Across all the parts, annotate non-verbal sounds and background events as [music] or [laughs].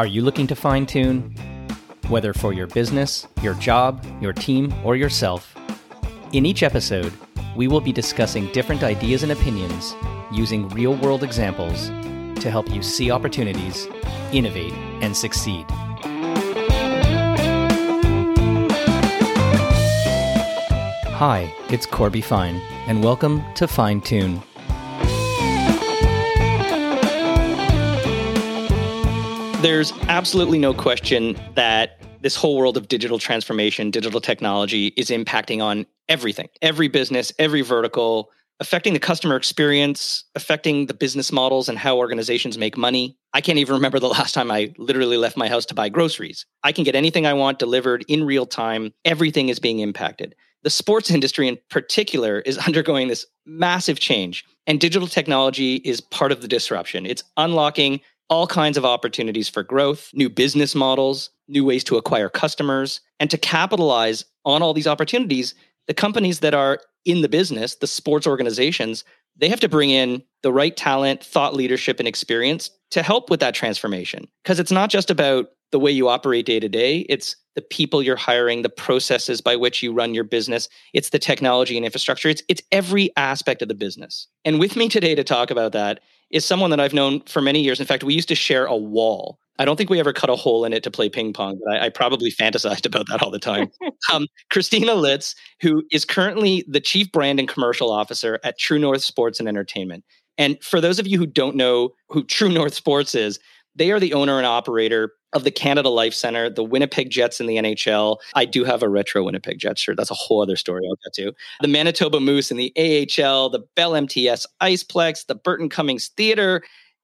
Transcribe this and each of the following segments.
Are you looking to fine tune? Whether for your business, your job, your team, or yourself. In each episode, we will be discussing different ideas and opinions using real world examples to help you see opportunities, innovate, and succeed. Hi, it's Corby Fine, and welcome to Fine Tune. There's absolutely no question that this whole world of digital transformation, digital technology is impacting on everything, every business, every vertical, affecting the customer experience, affecting the business models and how organizations make money. I can't even remember the [laughs] last time I literally left my house to buy groceries. I can get anything I want delivered in real time. Everything is being impacted. The sports [laughs] industry in particular is undergoing this massive change, and digital technology is part of the disruption. It's unlocking all kinds of opportunities for growth, new business models, new ways to acquire customers, and to capitalize on all these opportunities, the companies that are in the business, the sports organizations, they have to bring in the right talent, thought leadership, and experience to help with that transformation. Because it's not just about the way you operate day to day, it's the people you're hiring, the processes by which you run your business, it's the technology and infrastructure, it's, it's every aspect of the business. And with me today to talk about that is someone that I've known for many years. In fact, we used to share a wall. I don't think we ever cut a hole in it to play ping pong, but I, I probably fantasized about that all the time. [laughs] um, Christina Litz, who is currently the chief brand and commercial officer at True North Sports and Entertainment. And for those of you who don't know who True North Sports is, they are the owner and operator of the Canada Life Center, the Winnipeg Jets in the NHL. I do have a retro Winnipeg Jets shirt. That's a whole other story I'll get to. The Manitoba Moose in the AHL, the Bell MTS Iceplex, the Burton Cummings Theater.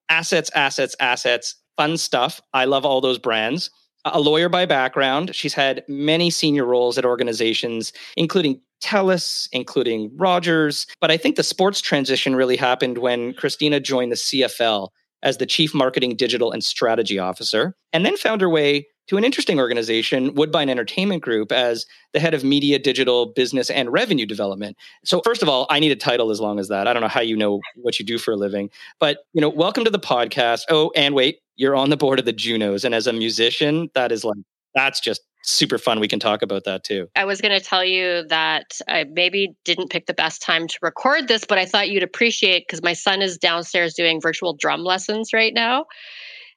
Assets, assets, assets. Fun stuff. I love all those brands. A lawyer by background, she's had many senior roles at organizations, including TELUS, including Rogers. But I think the sports transition really happened when Christina joined the CFL as the Chief Marketing, Digital, and Strategy Officer, and then found her way to an interesting organization, Woodbine Entertainment Group, as the head of media, digital, business, and revenue development. So, first of all, I need a title as long as that. I don't know how you know what you do for a living, but you know, welcome to the podcast. Oh, and wait, you're on the board of the Junos, and as a musician, that is like that's just super fun. We can talk about that too. I was going to tell you that I maybe didn't pick the best time to record this, but I thought you'd appreciate because my son is downstairs doing virtual drum lessons right now.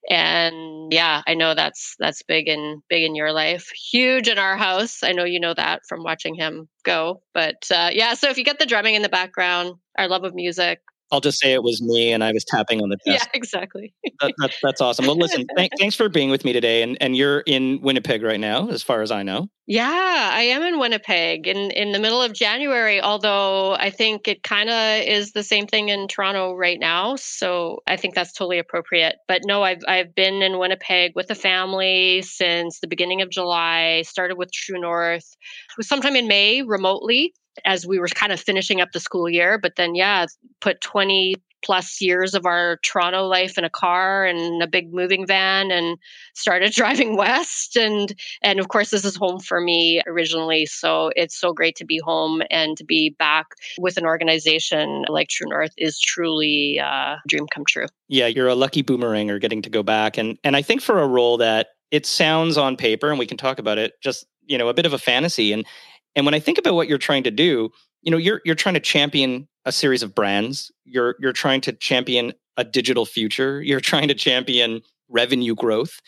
And yeah, I know that's that's big in big in your life, huge in our house. I know you know that from watching him go. But uh, yeah, so if you get the drumming in the background, our love of music, I'll just say it was me and I was tapping on the desk. Yeah, [laughs] exactly. that, that, that's awesome. Well, listen, [laughs] th- thanks for being with me today. And, and you're in Winnipeg right now, as far as I know. Yeah, I am in Winnipeg in, in the middle of January, although I think it kind of is the same thing in Toronto right now. So I think that's totally appropriate. But no, I've, I've been in Winnipeg with the family since the beginning of July, started with True North, sometime in May remotely as we were kind of finishing up the school year. But then, yeah, put 20 plus years of our Toronto life in a car and a big moving van and started [laughs] driving west and and of course this is home for me originally so it's so great to be home and to be back with an organization like True North is truly uh, a dream come true. Yeah, you're a lucky boomeranger getting to go back and and I think for a role that it sounds on paper and we can talk about it just you know a bit of a fantasy and and when I think about what you're trying to do, you know, you're you're trying to champion a series of brands. You're you're trying to champion a digital future. You're [laughs] trying to champion revenue growth.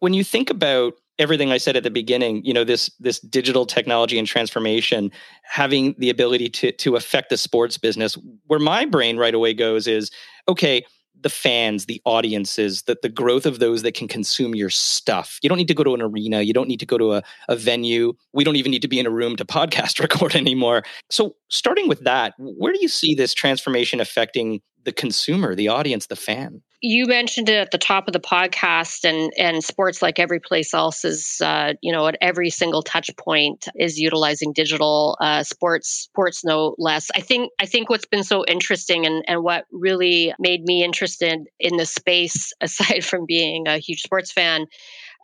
When you think about everything I said at the beginning, you know, this this digital technology and transformation having the ability to to affect the sports business, where my brain right away goes is, okay, the fans, the audiences, the, the growth of those that can consume your stuff. You don't need to go to an arena. You don't need to go to a, a venue. We don't even need to be in a room to [laughs] podcast record anymore. So, starting with that, where do you see this transformation affecting the consumer, the audience, the fan? You mentioned it at the top of the podcast, and and sports, like every place else, is uh, you know at every single touch point is utilizing digital. Uh, sports, sports no less. I think I think what's been so interesting, and and what really made me interested in the space, [laughs] aside from being a huge sports fan,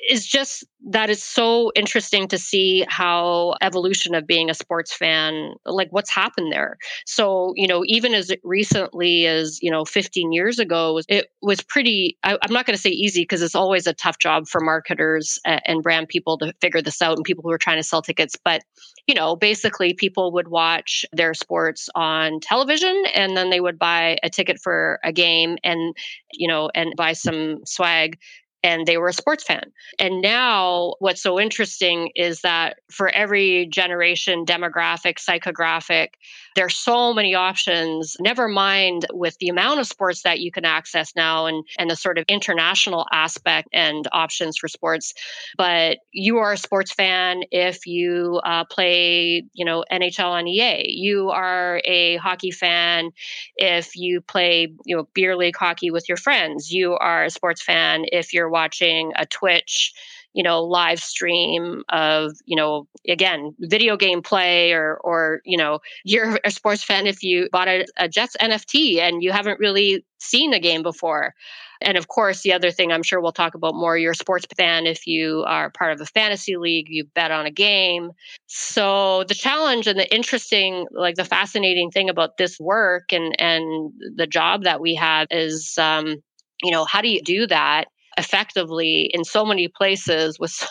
is just that it's so interesting to see how evolution of being a sports fan like what's happened there. So you know even as recently as you know 15 years ago it was pretty I, am not going to say easy because it's always a tough job for marketers and brand people to figure this out and people who are trying to sell tickets but you know basically people would watch their sports on television and then they would buy a ticket for a game and you know and buy some swag and they were a sports fan. And now, what's so interesting is that for every generation, demographic, psychographic, there's so many options. Never mind with the amount of sports that you can access now and, and the sort of international aspect and options for sports. But you are a sports fan if you uh, play, you know, NHL on EA. You are a hockey fan if you play, you know, beer league hockey with your friends. You are a sports fan if you're watching a Twitch you know live stream of you know again video game play or or you know [laughs] you're a sports fan if you bought a, a jets nft and you haven't really seen a game before. And of course the other thing i'm sure we'll talk about more you're a sports fan if you are part of a fantasy league you bet on a game. So the challenge and the interesting like the fascinating thing about this work and and the job that we have is um you know how do you do that effectively in so many places with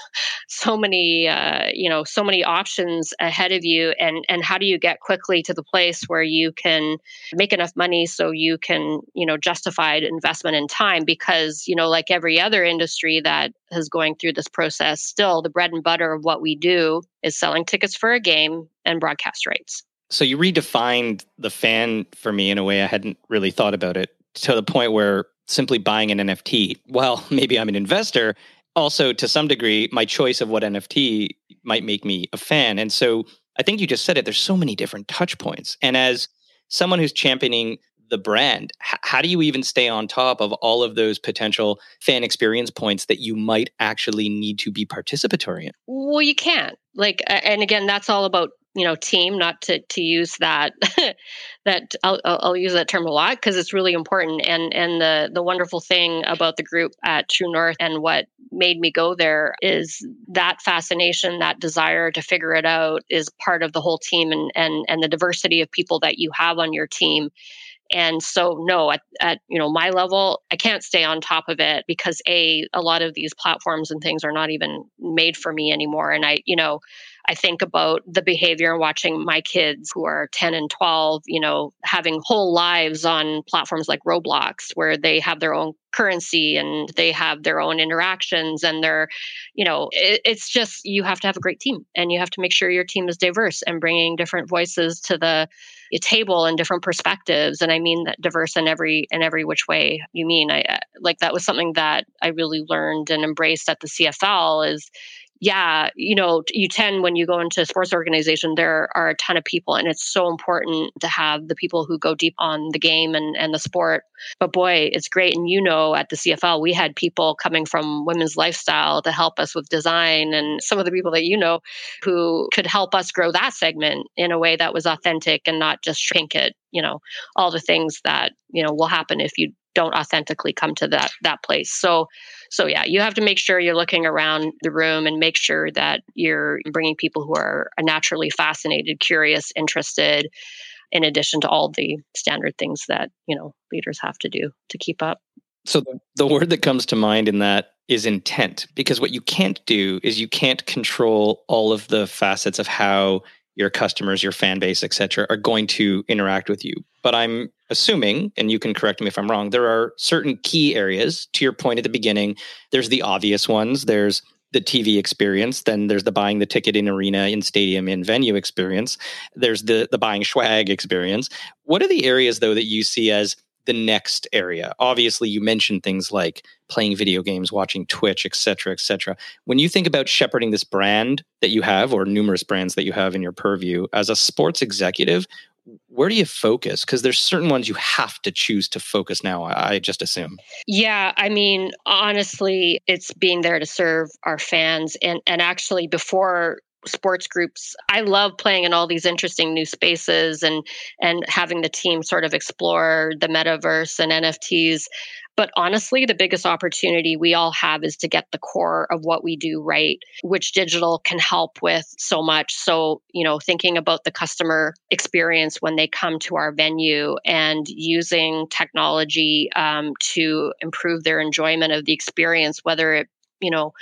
so many uh, you know so many options ahead of you and and how do you get quickly to the place where you can make enough money so you can you know justified investment in time? Because you know like every other industry that is going through this process still the bread and butter of what we do is selling tickets for a game and broadcast rights. So you redefined the fan for me in a way I hadn't really thought about it to the point where simply buying an NFT. Well, [laughs] maybe I'm an investor. Also, to some degree, my choice of what NFT might make me a fan. And so I think you just said it. There's so many different touch points. And as someone who's championing the brand, h- how do you even stay on top of all of those potential fan experience points that you might actually need to be participatory in? Well, you can't. Like, and again, that's all about you know team not to to use that [laughs] that I'll, I'll use that term a lot because it's really important and and the the wonderful thing about the group at true north and what made me go there is that fascination that desire to figure it out is part of the whole team and and and the diversity of people that you have on your team. And so no at, at you know my level i can't stay on top of it because a a lot of these platforms and things are not even made for me anymore and i you know i think about the behavior watching my kids who are 10 and 12 you know having whole lives on platforms like roblox where they have their own currency and they have their own interactions and they're you know it, it's just you have to have a great team and you have to make sure your team is diverse and bringing different voices to the table and different perspectives. And i mean that diverse in every in every which way you mean. I like that was something that i really learned and embraced at the cfl is yeah, you know, you tend when you go into a sports organization, there are a ton of people, and it's so important to have the people who go deep on the game and, and the sport. But boy, it's great. And you know, at the CFL, we had people coming from women's lifestyle to help us with design, and some of the people that you know who could help us grow that segment in a way that was authentic and not just shrink it. You know, all the things that you know will happen if you don't authentically come to that that place. So so yeah, you have to make sure you're looking around the room and make sure that you're bringing people who are naturally fascinated, curious, interested in addition to all the standard things that, you know, leaders have to do to keep up. So the word that comes to mind in that is intent because what you can't do is you can't control all of the facets of how your customers, your fan base, etc., are going to interact with you. But I'm assuming, and you can correct me if I'm wrong, there are certain key areas. To your point at the beginning, there's the obvious ones. There's the TV experience. Then there's the buying the ticket in arena, in stadium, in venue experience. There's the the buying swag experience. What are the areas though that you see as the next area? Obviously, you mentioned things like playing video games, watching Twitch, et cetera, et cetera. When you think about shepherding this brand that you have, or numerous brands that you have in your purview, as a sports executive, where do you focus? Because there's certain ones you have to choose to focus now, I just assume. Yeah, I mean, honestly, it's being there to serve our fans. And and actually before sports groups. I love playing in all these interesting new spaces and and having the team sort of explore the metaverse and NFTs. But honestly, the biggest opportunity we all have is to get the core of what we do right, which digital can help with so much. So, you know, thinking about the customer experience when they come to our venue and using technology um, to improve their enjoyment of the experience, whether it you know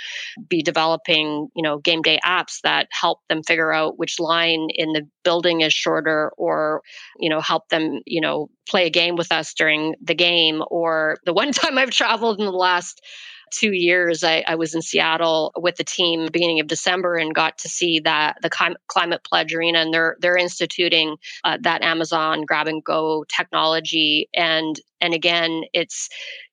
be developing you know game day apps that help them figure out which line in the building is shorter or you know help them you know play a game with us during the game. Or the one [laughs] time i've traveled in the last two years I, I, was in seattle with the team beginning of december and got to see that the climate pledge arena and they're they're instituting uh, that amazon grab and go technology. And and again it's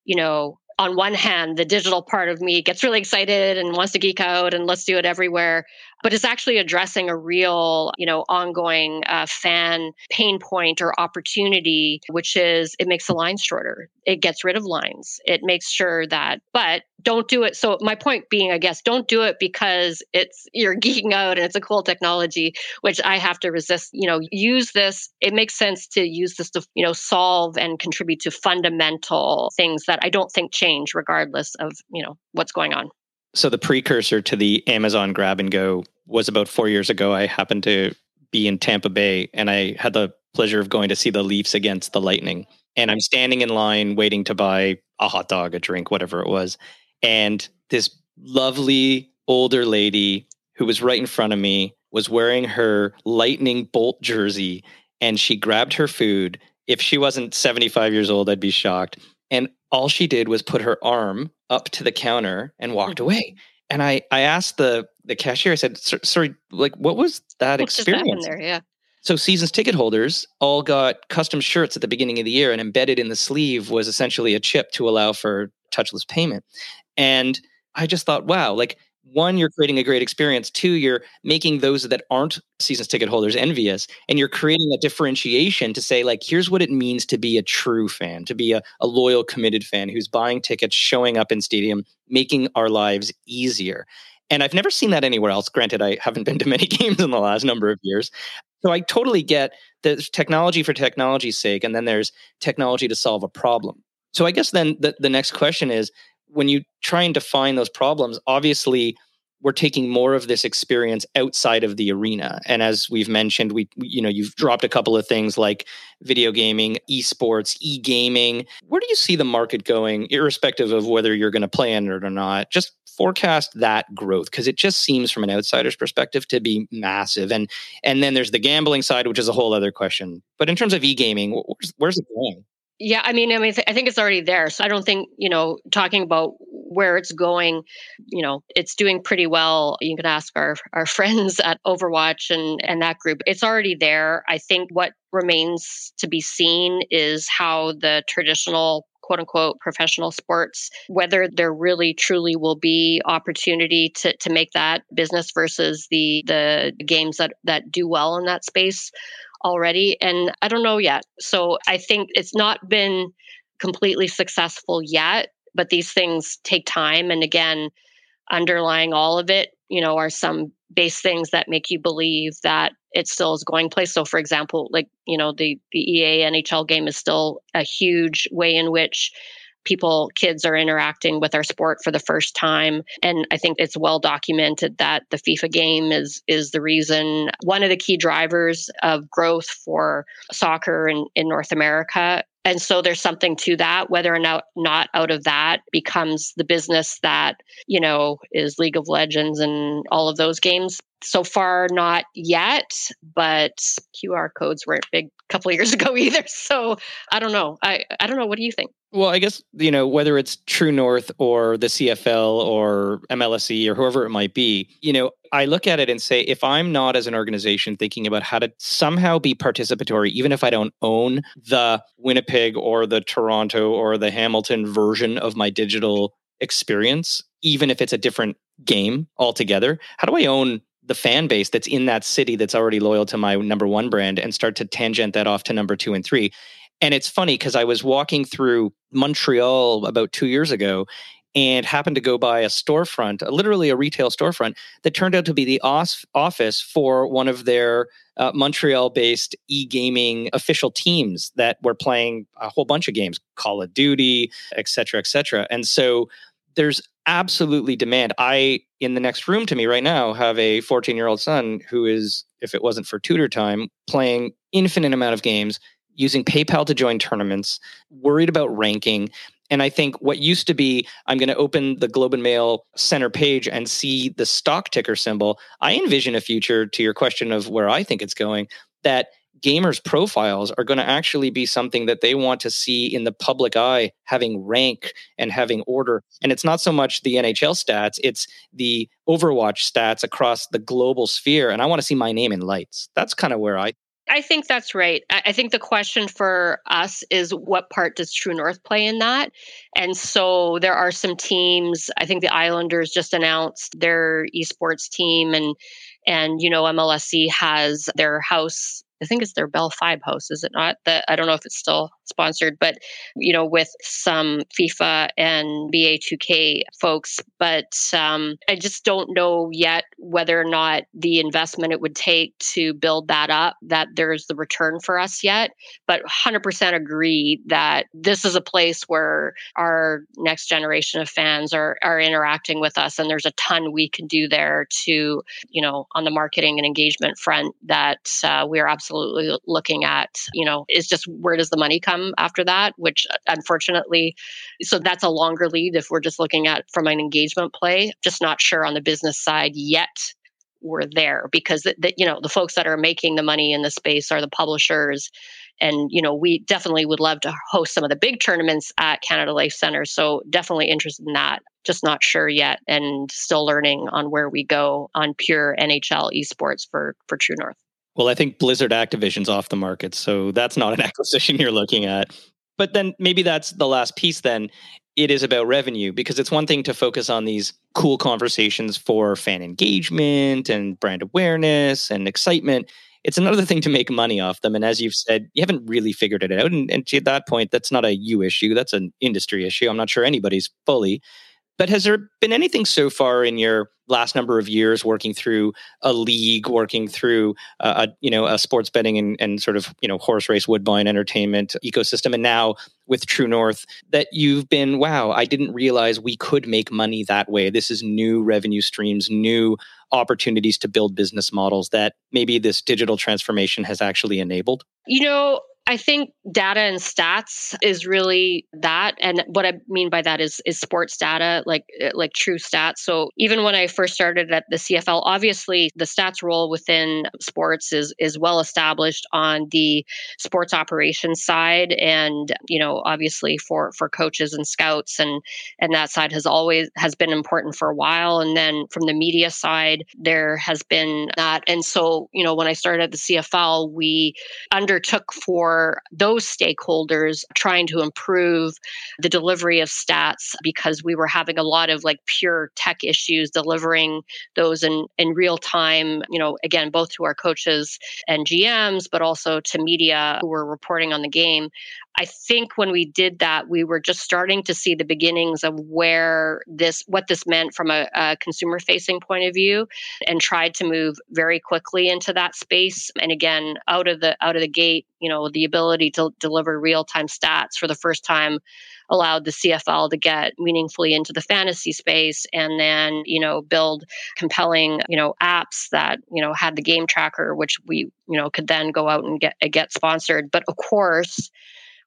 you know on one hand, the digital part of me gets really excited and wants to geek out and let's do it everywhere but it's actually addressing a real, you know, ongoing uh, fan pain point or opportunity, which is it makes the lines shorter. It gets rid of lines. It makes sure that, but don't do it. So my point being, I guess, don't do it because it's you're [laughs] geeking out and it's a cool technology, which I have to resist. You know, use this. It makes sense to use this to, you know, solve and contribute to fundamental things that I don't think change regardless of, you know, what's going on. So the precursor to the Amazon grab and go was about four years ago. I happened to be in Tampa Bay and I had the pleasure of going to see the Leafs against the Lightning. And I'm standing in line waiting to buy a hot dog, a drink, whatever it was. And this lovely older lady who was right in front of me was wearing her Lightning Bolt jersey and she grabbed her food. If she wasn't 75 years old, I'd be shocked. And all she did was put her arm up to the counter and walked away. And I, I asked the the cashier, I said, sorry, like, what was that experience? there? Yeah. So seasons ticket holders all got custom shirts at the beginning of the year, and embedded in the sleeve was essentially a chip to allow for touchless payment. And I just thought, wow, like one, you're creating a great experience. Two, you're making those that aren't seasons ticket holders envious. And you're creating a differentiation to say, like, here's what it means to be a true fan, to be a, a loyal, committed fan who's buying tickets, showing up in stadium, making our lives easier. And I've never seen that anywhere else. Granted, I haven't been to many [laughs] games in the last number of years. So I totally get there's technology for technology's sake, and then there's technology to solve a problem. So I guess then the, the next question is when you try and define those problems, obviously we're taking more of this experience outside of the arena. And as we've mentioned, we, you know, you've dropped a couple of things like video gaming, esports, e-gaming. Where do you see the market going, irrespective of whether you're going to play in it or not? Just forecast that growth because it just seems from an outsider's perspective to be massive. And and then there's the gambling side, which is a whole other question. But in terms of e-gaming, where's, where's it going? Yeah, I mean, I mean, I think it's already there. So I don't think you know, talking about where it's going, you know, it's doing pretty well. You can ask our our [laughs] friends at Overwatch and and that group. It's already there. I think what remains to be seen is how the traditional quote unquote professional sports, whether there really truly will be opportunity to, to make that business versus the the games that, that do well in that space already. And I don't know yet. So I think it's not been completely successful yet, but these things take time. And again, underlying all of it, you know, are some base things that make you believe that it still is going place. So for example, like, you know, the the EA NHL game is still a huge way in which people kids are interacting with our sport for the first time. And i think it's well documented that the fifa game is is the reason one of the key drivers of growth for soccer in, in north america and so there's something to that whether or not not out of that becomes the business that you know is league of legends and all of those games. So far not yet but qr codes weren't big a couple years [laughs] ago either. So i don't know. I i don't know. What do you think? Well, I guess, you know, whether it's True North or the CFL or MLSE or whoever it might be, you know, I look at it and say, if I'm not as an organization thinking about how to somehow be participatory, even if I don't own the Winnipeg or the Toronto or the Hamilton version of my digital experience, even if it's a different game altogether, how do I own the fan base that's in that city that's already loyal to my number one brand and start to tangent that off to number two and three? And it's funny because I was walking through Montreal about two years ago and happened to go by a storefront, literally a retail storefront, that turned out to be the office for one of their uh, Montreal based e gaming official teams that were playing a whole bunch of games, Call of Duty, et cetera, et cetera. And so there's absolutely demand. I, in the next room to me right now, have a 14 year old son who is, if it wasn't for tutor time, playing infinite amount of games, using PayPal to join tournaments, worried about ranking. And I think what used to be, I'm going to open the Globe and Mail center page and see the stock ticker symbol. I envision a future to your question of where I think it's going that gamers' profiles are going to actually be something that they want to see in the public eye, having rank and having order. And it's not so much the NHL stats, it's the Overwatch stats across the global sphere. And I want to see my name in lights. That's kind of where I. I think that's right. I think the question for us is what part does True North play in that? And so there are some teams. I think the Islanders just announced their esports team, and and you know MLSE has their house I think it's their Bell Five house, is it not? That I don't know if it's still sponsored, but you know, with some FIFA and NBA 2K folks. But um, I just don't know yet whether or not the investment it would take to build that up, that there's the return for us yet. But 100% agree that this is a place where our next generation of fans are are interacting with us, and there's a ton we can do there to, you know, on the marketing and engagement front that uh, we are absolutely looking at. You know, is just where does the money come? After that, which uh, unfortunately, so that's a longer lead if we're just looking at from an engagement play. Just not sure on the business side yet we're there because the, you know the folks that are making the money in the space are the publishers and you know we definitely would love to host some of the big tournaments at canada life center so definitely interested in that just not sure yet and still learning on where we go on pure nhl esports for for true north well, I think Blizzard Activision's off the market, so that's not an [laughs] acquisition you're looking at. But then maybe that's the last piece then. It is about revenue because it's one thing to focus on these cool conversations for fan engagement and brand awareness and excitement. It's another thing to make money off them. And as you've said, you haven't really figured it out. And, and to that point, that's not a you issue, that's an industry issue. I'm not sure anybody's fully. But has there been anything so far in your last number of years working through a league, working through uh, a you know a sports betting and, and sort of you know horse race woodbine entertainment ecosystem, and now with True North, that you've been wow, I didn't realize we could make money that way. This is new revenue streams, new opportunities to build business models that maybe this digital transformation has actually enabled. You know, I think data and stats is really that, and what I mean by that is is sports data, like eh, like true stats. So even when I first started at the CFL, obviously the stats role within sports is is well established on the sports operations side, and you know obviously for for coaches and scouts, and and that side has always has been important for a while. And then from the media side, there has been that, and so you know when I started at the CFL, we undertook for those stakeholders trying to improve the delivery of stats because we were having a lot of like pure tech issues delivering those in, in real time, you know, again, both to our coaches and GMs, but also to media who were reporting on the game. I think when we did that, we were just starting to see the beginnings of where this, what this meant from a, a consumer facing point of view, and tried to move very quickly into that space. And again, out of the out of the gate, you know, the ability to deliver real time stats for the first time allowed the CFL to get meaningfully into the fantasy space and then, you know, build compelling, you know, apps that, you know, had the game tracker, which we, you know, could then go out and get get sponsored. But of course,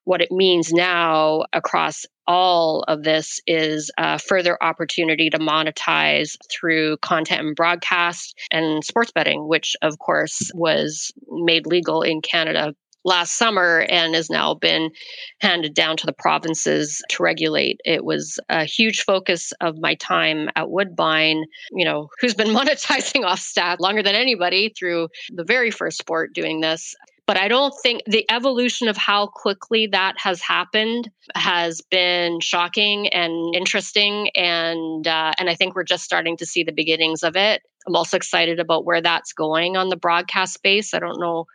what it means now across all of this is a further opportunity to monetize through content and broadcast and sports betting, which of course was made legal in Canada last summer and has now been handed down to the provinces to regulate. It was a huge focus of my time at Woodbine, you know, who's been [laughs] monetizing off stats longer than anybody through the very first sport doing this. But I don't think the evolution of how quickly that has happened has been shocking and interesting, and uh, and I think we're just starting to see the beginnings of it. I'm also excited about where that's going on the broadcast space. I don't know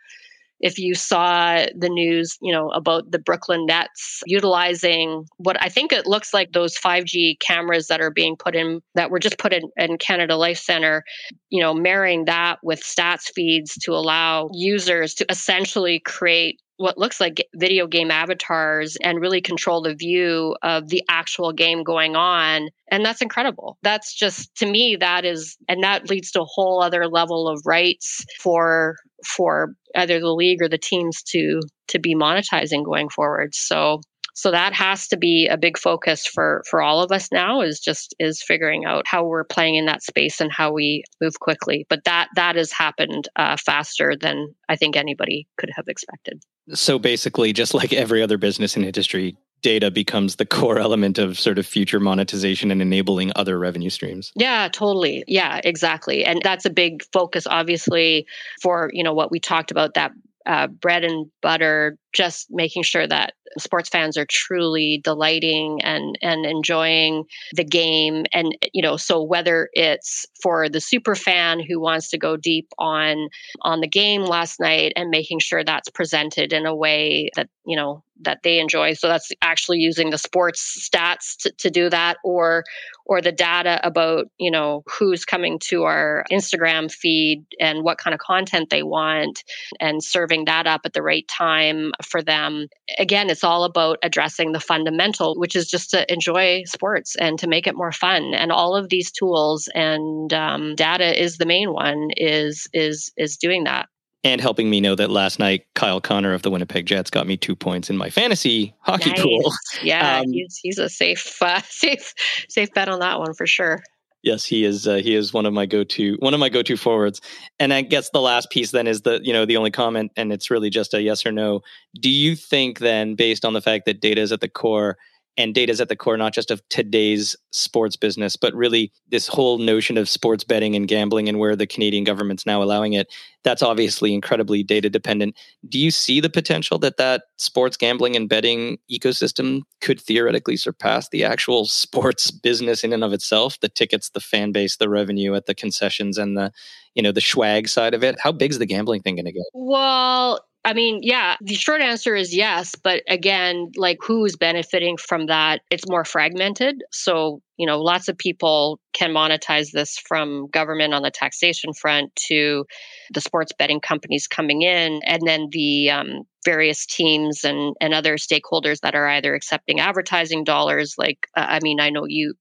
if you saw the news, you know, about the Brooklyn Nets utilizing what I think it looks like those 5G cameras that are being put in that were just put in, in Canada Life Center, you know, marrying that with stats feeds to allow users to essentially create what looks like video game avatars and really control the view of the actual game going on and that's incredible. That's just to me that is and that leads to a whole other level of rights for for either the league or the teams to to be monetizing going forward. So so that has to be a big focus for for all of us now is just is figuring out how we're playing in that space and how we move quickly. But that that has happened uh, faster than i think anybody could have expected so basically, just like every other business in industry, data becomes the core element of sort of future monetization and enabling other revenue streams. Yeah, totally. Yeah, exactly. And that's a big focus obviously for, you know, what we talked about that uh, bread and butter, just making sure that sports fans are truly delighting and and enjoying the game. And you know so whether it's for the super fan who wants to go deep on on the game last night and making sure that's presented in a way that you know that they enjoy. So that's actually using the sports stats to, to do that or or the data about you know who's coming to our instagram feed and what kind of content they want and serving that up at the right time for them again it's all about addressing the fundamental which is just to enjoy sports and to make it more fun and all of these tools and um, data is the main one is is is doing that and helping me know that last night Kyle Connor of the Winnipeg Jets got me two points in my fantasy hockey nice. pool. Yeah, um, he's he's a safe uh, [laughs] safe safe bet on that one for sure. Yes, he is. Uh, he is one of my go-to one of my go-to forwards. And I guess the last piece then is the you know the only comment, and it's really just a yes or no. Do you think then, based on the fact that data is at the core, and data is at the core not just of today's sports business but really this whole notion of sports betting and gambling and where the canadian government's now allowing it that's obviously incredibly data dependent. Do you see the potential that that sports gambling and betting ecosystem could theoretically surpass the actual [laughs] sports business in and of itself? The tickets the fan base the revenue at the concessions and the you know the swag side of it. How big's the gambling thing going to get? Well I mean, yeah, the short answer is yes. But again, like who's benefiting from that? It's more fragmented. So, you know, lots of people can monetize this from government on the taxation front to the sports betting companies coming in, and then the um, various teams and, and other stakeholders that are either accepting advertising dollars. Like, uh, I mean, I know you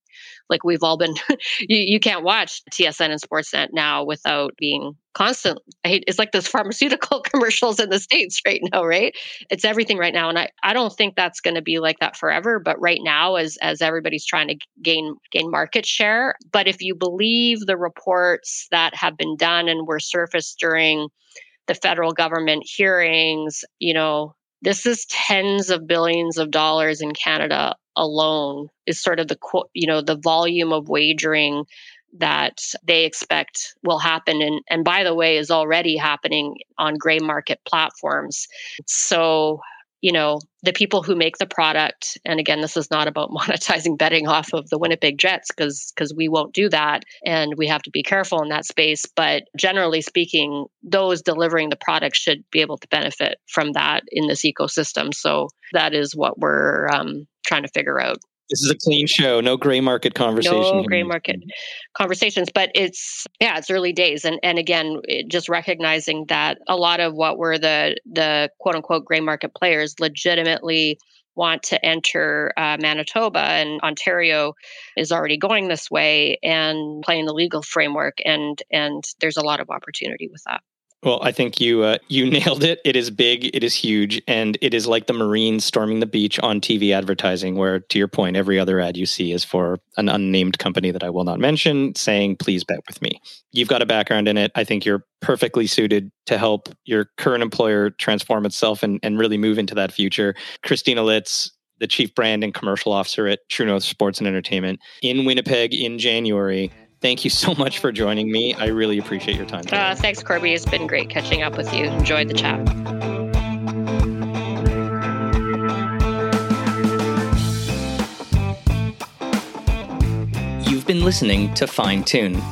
like we've all been [laughs] you, you can't watch tsn and sportsnet now without being constant it's like those [laughs] pharmaceutical commercials in the states right now right? It's everything right now and i, I don't think that's going to be like that forever but right now as as everybody's trying to gain gain market share but if you believe the reports that have been done and were surfaced during the federal government hearings you know this is tens of billions of dollars in Canada alone is sort of the you know the volume of wagering that they expect will happen and and by the way is already happening on gray market platforms. So you know the people who make the product and again this is not about [laughs] monetizing betting off of the winnipeg jets because because we won't do that and we have to be careful in that space but generally speaking those delivering the product should be able to benefit from that in this ecosystem. So that is what we're um, trying to figure out this is a clean show. No gray market conversation. No gray market conversations, but it's yeah, it's early days, and and again, just recognizing that a lot of what were the the quote unquote gray market players legitimately want to enter uh, Manitoba and Ontario is already going this way and playing the legal framework, and and there's a lot of opportunity with that. Well, I think you uh, you [laughs] nailed it. It is big, it is huge, and it is like the Marines storming the beach on TV advertising, where, to your point, every other ad you see is for an unnamed company that I will not mention, saying, "Please bet with me." You've got a background in it. I think you're perfectly suited to help your current employer transform itself and, and really move into that future. Christina Litz, the chief brand and commercial officer at True North Sports and Entertainment in Winnipeg in January thank you so much for joining me. I really appreciate your time. Uh, thanks, Corby. It's been great catching up with you. Enjoyed the chat. You've been listening to Fine Tune.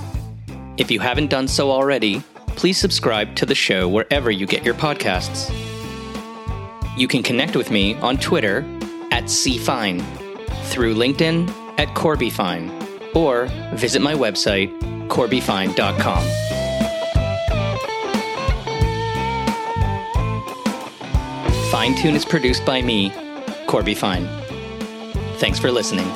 If you haven't done so already, please subscribe to the show wherever you get your podcasts. You can connect with me on Twitter at cfine, through LinkedIn at corbyfine, or visit my website, corbyfine.com. Fine Tune is produced by me, Corby Fine. Thanks for listening.